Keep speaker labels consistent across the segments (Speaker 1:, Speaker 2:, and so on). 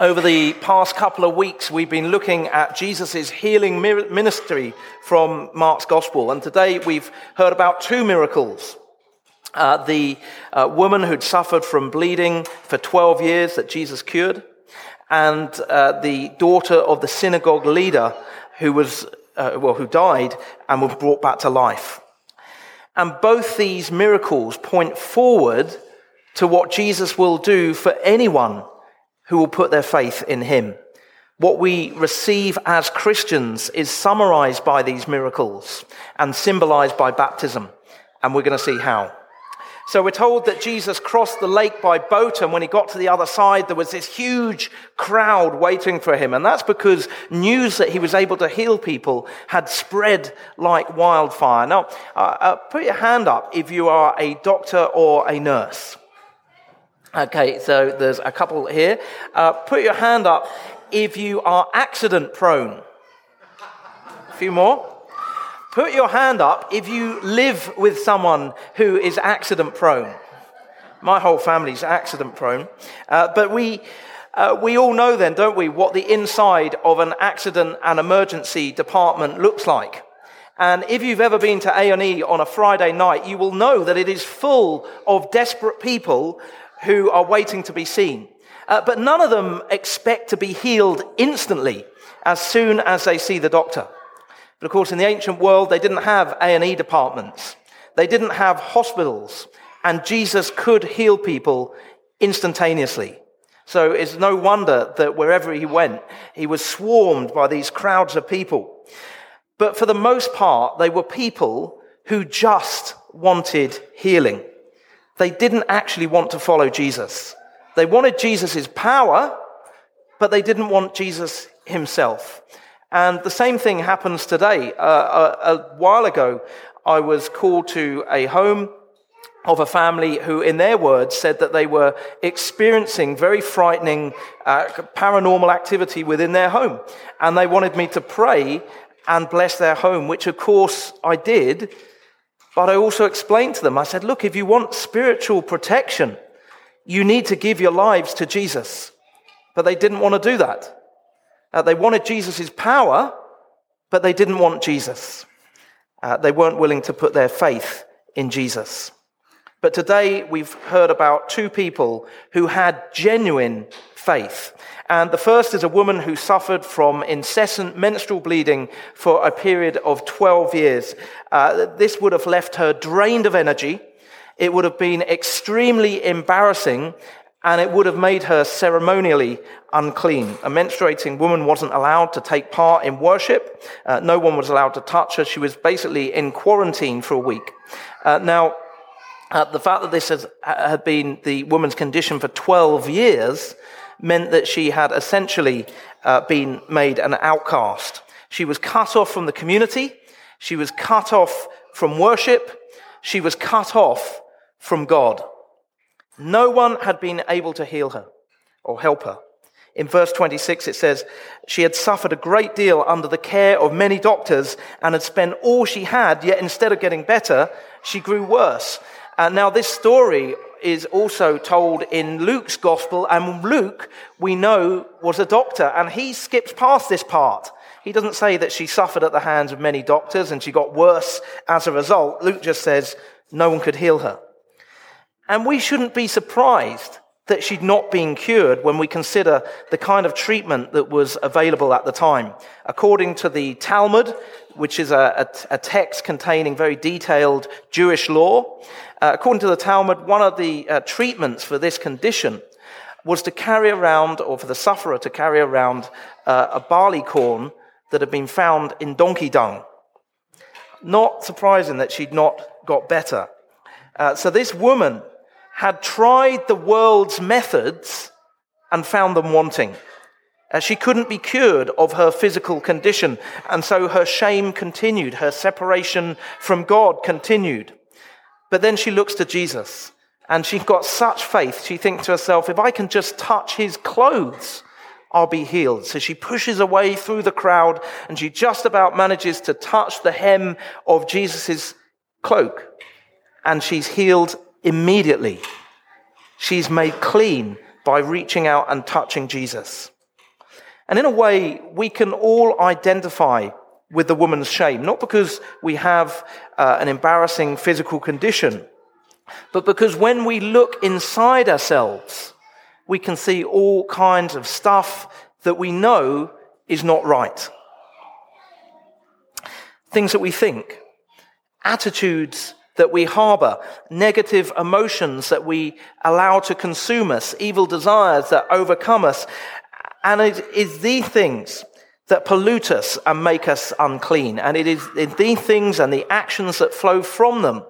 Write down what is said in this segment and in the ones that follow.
Speaker 1: Over the past couple of weeks, we've been looking at Jesus' healing ministry from Mark's Gospel. And today we've heard about two miracles. Uh, the uh, woman who'd suffered from bleeding for 12 years that Jesus cured, and uh, the daughter of the synagogue leader who was, uh, well, who died and was brought back to life. And both these miracles point forward to what Jesus will do for anyone who will put their faith in him. What we receive as Christians is summarized by these miracles and symbolized by baptism. And we're going to see how. So we're told that Jesus crossed the lake by boat, and when he got to the other side, there was this huge crowd waiting for him. And that's because news that he was able to heal people had spread like wildfire. Now, uh, uh, put your hand up if you are a doctor or a nurse. Okay, so there's a couple here. Uh, put your hand up if you are accident prone. A few more. Put your hand up if you live with someone who is accident prone. My whole family's accident prone. Uh, but we, uh, we all know then, don't we, what the inside of an accident and emergency department looks like. And if you've ever been to A&E on a Friday night, you will know that it is full of desperate people who are waiting to be seen. Uh, but none of them expect to be healed instantly as soon as they see the doctor. But of course, in the ancient world, they didn't have A&E departments. They didn't have hospitals. And Jesus could heal people instantaneously. So it's no wonder that wherever he went, he was swarmed by these crowds of people. But for the most part, they were people who just wanted healing. They didn't actually want to follow Jesus. They wanted Jesus' power, but they didn't want Jesus himself. And the same thing happens today. Uh, a, a while ago, I was called to a home of a family who, in their words, said that they were experiencing very frightening uh, paranormal activity within their home. And they wanted me to pray and bless their home, which of course I did. But I also explained to them, I said, look, if you want spiritual protection, you need to give your lives to Jesus. But they didn't want to do that. Uh, they wanted Jesus' power, but they didn't want Jesus. Uh, they weren't willing to put their faith in Jesus. But today we've heard about two people who had genuine faith. And the first is a woman who suffered from incessant menstrual bleeding for a period of 12 years. Uh, this would have left her drained of energy. It would have been extremely embarrassing and it would have made her ceremonially unclean. A menstruating woman wasn't allowed to take part in worship. Uh, no one was allowed to touch her. She was basically in quarantine for a week. Uh, now, uh, the fact that this has, had been the woman's condition for 12 years meant that she had essentially uh, been made an outcast. She was cut off from the community. She was cut off from worship. She was cut off from God. No one had been able to heal her or help her. In verse 26, it says, She had suffered a great deal under the care of many doctors and had spent all she had, yet instead of getting better, she grew worse. And now, this story is also told in Luke's gospel, and Luke, we know, was a doctor, and he skips past this part. He doesn't say that she suffered at the hands of many doctors and she got worse as a result. Luke just says no one could heal her. And we shouldn't be surprised that she'd not been cured when we consider the kind of treatment that was available at the time. According to the Talmud, which is a, a, a text containing very detailed Jewish law, uh, according to the Talmud, one of the uh, treatments for this condition was to carry around, or for the sufferer to carry around, uh, a barley corn that had been found in donkey dung. Not surprising that she'd not got better. Uh, so this woman had tried the world's methods and found them wanting. Uh, she couldn't be cured of her physical condition, and so her shame continued, her separation from God continued. But then she looks to Jesus, and she's got such faith, she thinks to herself, if I can just touch his clothes, I'll be healed. So she pushes away through the crowd, and she just about manages to touch the hem of Jesus' cloak, and she's healed immediately. She's made clean by reaching out and touching Jesus. And in a way, we can all identify with the woman's shame, not because we have uh, an embarrassing physical condition, but because when we look inside ourselves, we can see all kinds of stuff that we know is not right. Things that we think, attitudes that we harbor, negative emotions that we allow to consume us, evil desires that overcome us. And it is these things that pollute us and make us unclean. And it is these things and the actions that flow from them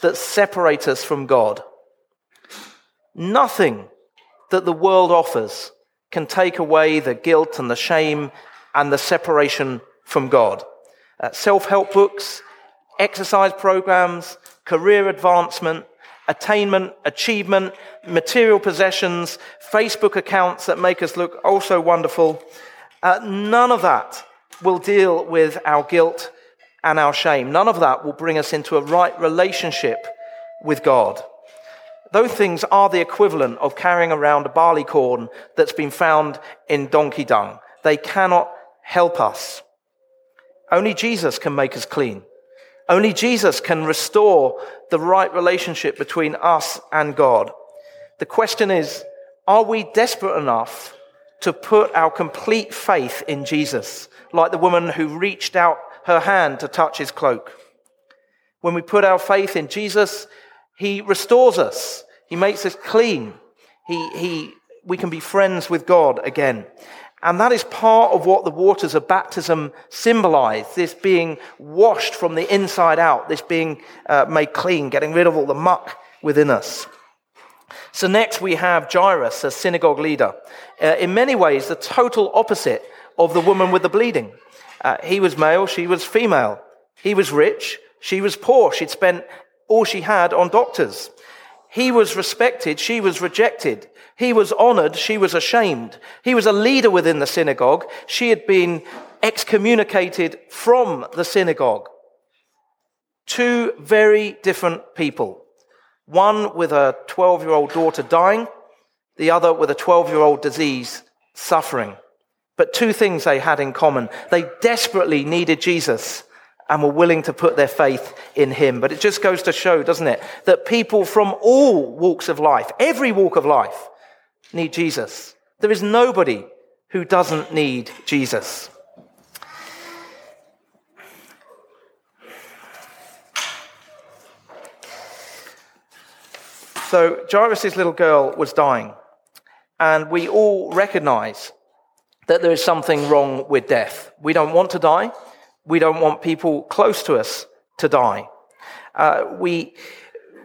Speaker 1: that separate us from God. Nothing that the world offers can take away the guilt and the shame and the separation from God. Uh, Self help books, exercise programs, career advancement, attainment, achievement, material possessions, Facebook accounts that make us look also wonderful. Uh, none of that will deal with our guilt and our shame. None of that will bring us into a right relationship with God. Those things are the equivalent of carrying around a barley corn that's been found in donkey dung. They cannot help us. Only Jesus can make us clean. Only Jesus can restore the right relationship between us and God. The question is, are we desperate enough to put our complete faith in Jesus, like the woman who reached out her hand to touch his cloak? When we put our faith in Jesus, he restores us. He makes us clean. He, he, we can be friends with God again. And that is part of what the waters of baptism symbolize this being washed from the inside out, this being uh, made clean, getting rid of all the muck within us. So, next we have Jairus, a synagogue leader. Uh, in many ways, the total opposite of the woman with the bleeding. Uh, he was male, she was female. He was rich, she was poor. She'd spent all she had on doctors. He was respected, she was rejected. He was honored, she was ashamed. He was a leader within the synagogue, she had been excommunicated from the synagogue. Two very different people. One with a 12 year old daughter dying, the other with a 12 year old disease suffering. But two things they had in common. They desperately needed Jesus and were willing to put their faith in him. But it just goes to show, doesn't it, that people from all walks of life, every walk of life, need Jesus. There is nobody who doesn't need Jesus. So Jairus' little girl was dying, and we all recognize that there is something wrong with death. We don't want to die. We don't want people close to us to die. Uh, we,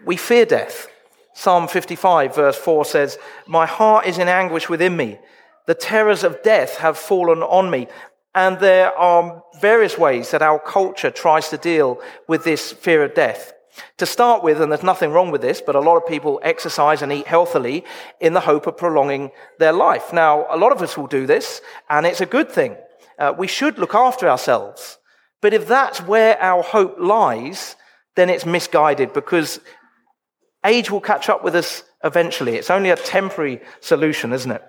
Speaker 1: we fear death. Psalm 55, verse 4 says, My heart is in anguish within me. The terrors of death have fallen on me. And there are various ways that our culture tries to deal with this fear of death. To start with, and there's nothing wrong with this, but a lot of people exercise and eat healthily in the hope of prolonging their life. Now, a lot of us will do this, and it's a good thing. Uh, we should look after ourselves. But if that's where our hope lies, then it's misguided because age will catch up with us eventually. It's only a temporary solution, isn't it?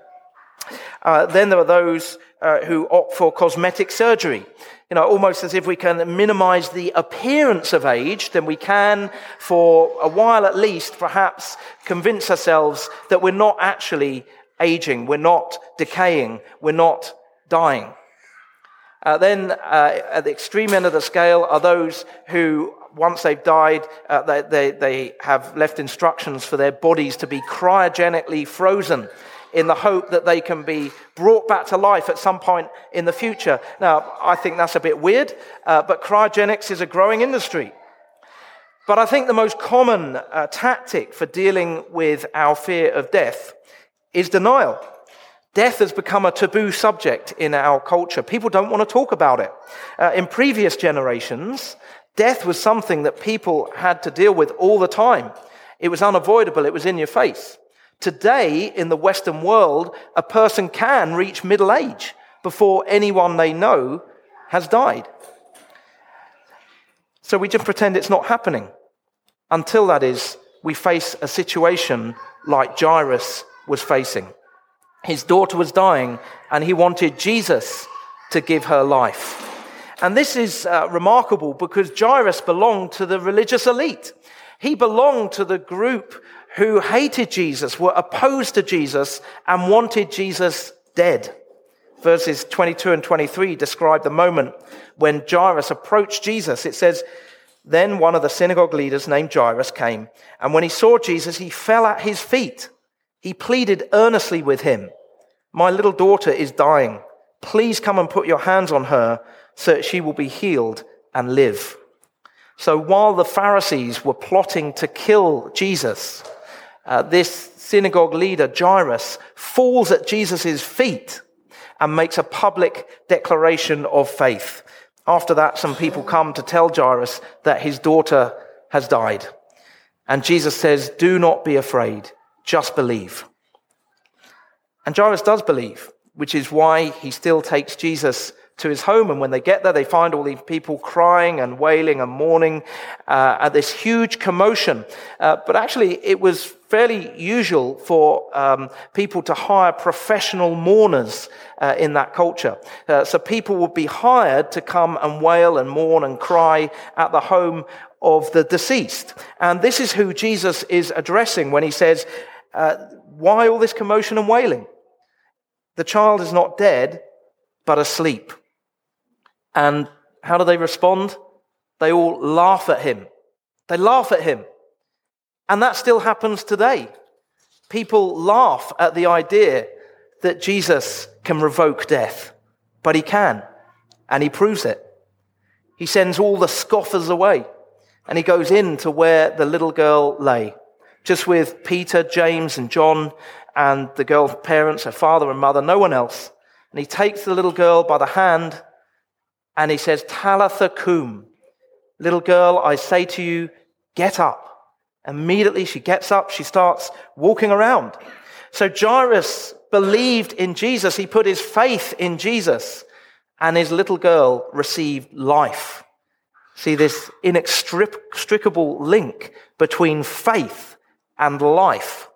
Speaker 1: Uh, then there are those uh, who opt for cosmetic surgery. You know, almost as if we can minimize the appearance of age, then we can, for a while at least, perhaps convince ourselves that we're not actually aging, we're not decaying, we're not dying. Uh, then uh, at the extreme end of the scale are those who, once they've died, uh, they, they, they have left instructions for their bodies to be cryogenically frozen in the hope that they can be brought back to life at some point in the future. Now, I think that's a bit weird, uh, but cryogenics is a growing industry. But I think the most common uh, tactic for dealing with our fear of death is denial. Death has become a taboo subject in our culture. People don't want to talk about it. Uh, in previous generations, death was something that people had to deal with all the time. It was unavoidable. It was in your face. Today, in the Western world, a person can reach middle age before anyone they know has died. So we just pretend it's not happening until that is, we face a situation like Jairus was facing. His daughter was dying, and he wanted Jesus to give her life. And this is uh, remarkable because Jairus belonged to the religious elite. He belonged to the group who hated Jesus, were opposed to Jesus, and wanted Jesus dead. Verses 22 and 23 describe the moment when Jairus approached Jesus. It says, Then one of the synagogue leaders named Jairus came, and when he saw Jesus, he fell at his feet. He pleaded earnestly with him, My little daughter is dying. Please come and put your hands on her so that she will be healed and live. So while the Pharisees were plotting to kill Jesus, uh, this synagogue leader, Jairus, falls at Jesus' feet and makes a public declaration of faith. After that, some people come to tell Jairus that his daughter has died. And Jesus says, Do not be afraid, just believe. And Jairus does believe, which is why he still takes Jesus to his home. And when they get there, they find all these people crying and wailing and mourning uh, at this huge commotion. Uh, but actually, it was fairly usual for um, people to hire professional mourners uh, in that culture. Uh, so people would be hired to come and wail and mourn and cry at the home of the deceased. And this is who Jesus is addressing when he says, uh, Why all this commotion and wailing? The child is not dead, but asleep. And how do they respond? They all laugh at him. They laugh at him. And that still happens today. People laugh at the idea that Jesus can revoke death, but he can, and he proves it. He sends all the scoffers away, and he goes in to where the little girl lay, just with Peter, James, and John, and the girl's parents, her father and mother, no one else. And he takes the little girl by the hand and he says, Talitha cum. Little girl, I say to you, get up. Immediately she gets up, she starts walking around. So Jairus believed in Jesus. He put his faith in Jesus and his little girl received life. See this inextricable link between faith and life.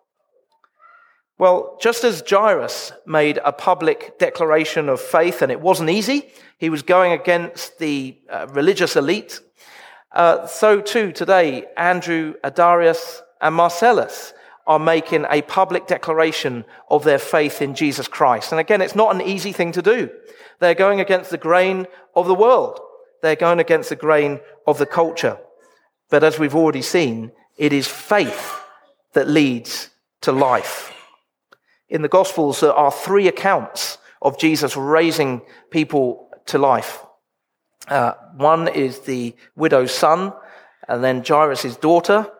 Speaker 1: Well, just as Jairus made a public declaration of faith, and it wasn't easy, he was going against the uh, religious elite, uh, so too today, Andrew, Adarius, and Marcellus are making a public declaration of their faith in Jesus Christ. And again, it's not an easy thing to do. They're going against the grain of the world. They're going against the grain of the culture. But as we've already seen, it is faith that leads to life. In the Gospels, there are three accounts of Jesus raising people to life. Uh, one is the widow's son, and then Jairus' daughter,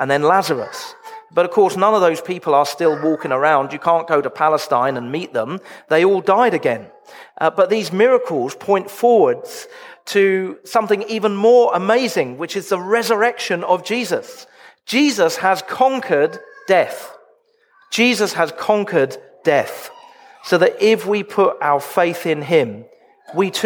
Speaker 1: and then Lazarus. But of course, none of those people are still walking around. You can't go to Palestine and meet them. They all died again. Uh, but these miracles point forwards to something even more amazing, which is the resurrection of Jesus. Jesus has conquered death. Jesus has conquered death so that if we put our faith in him, we too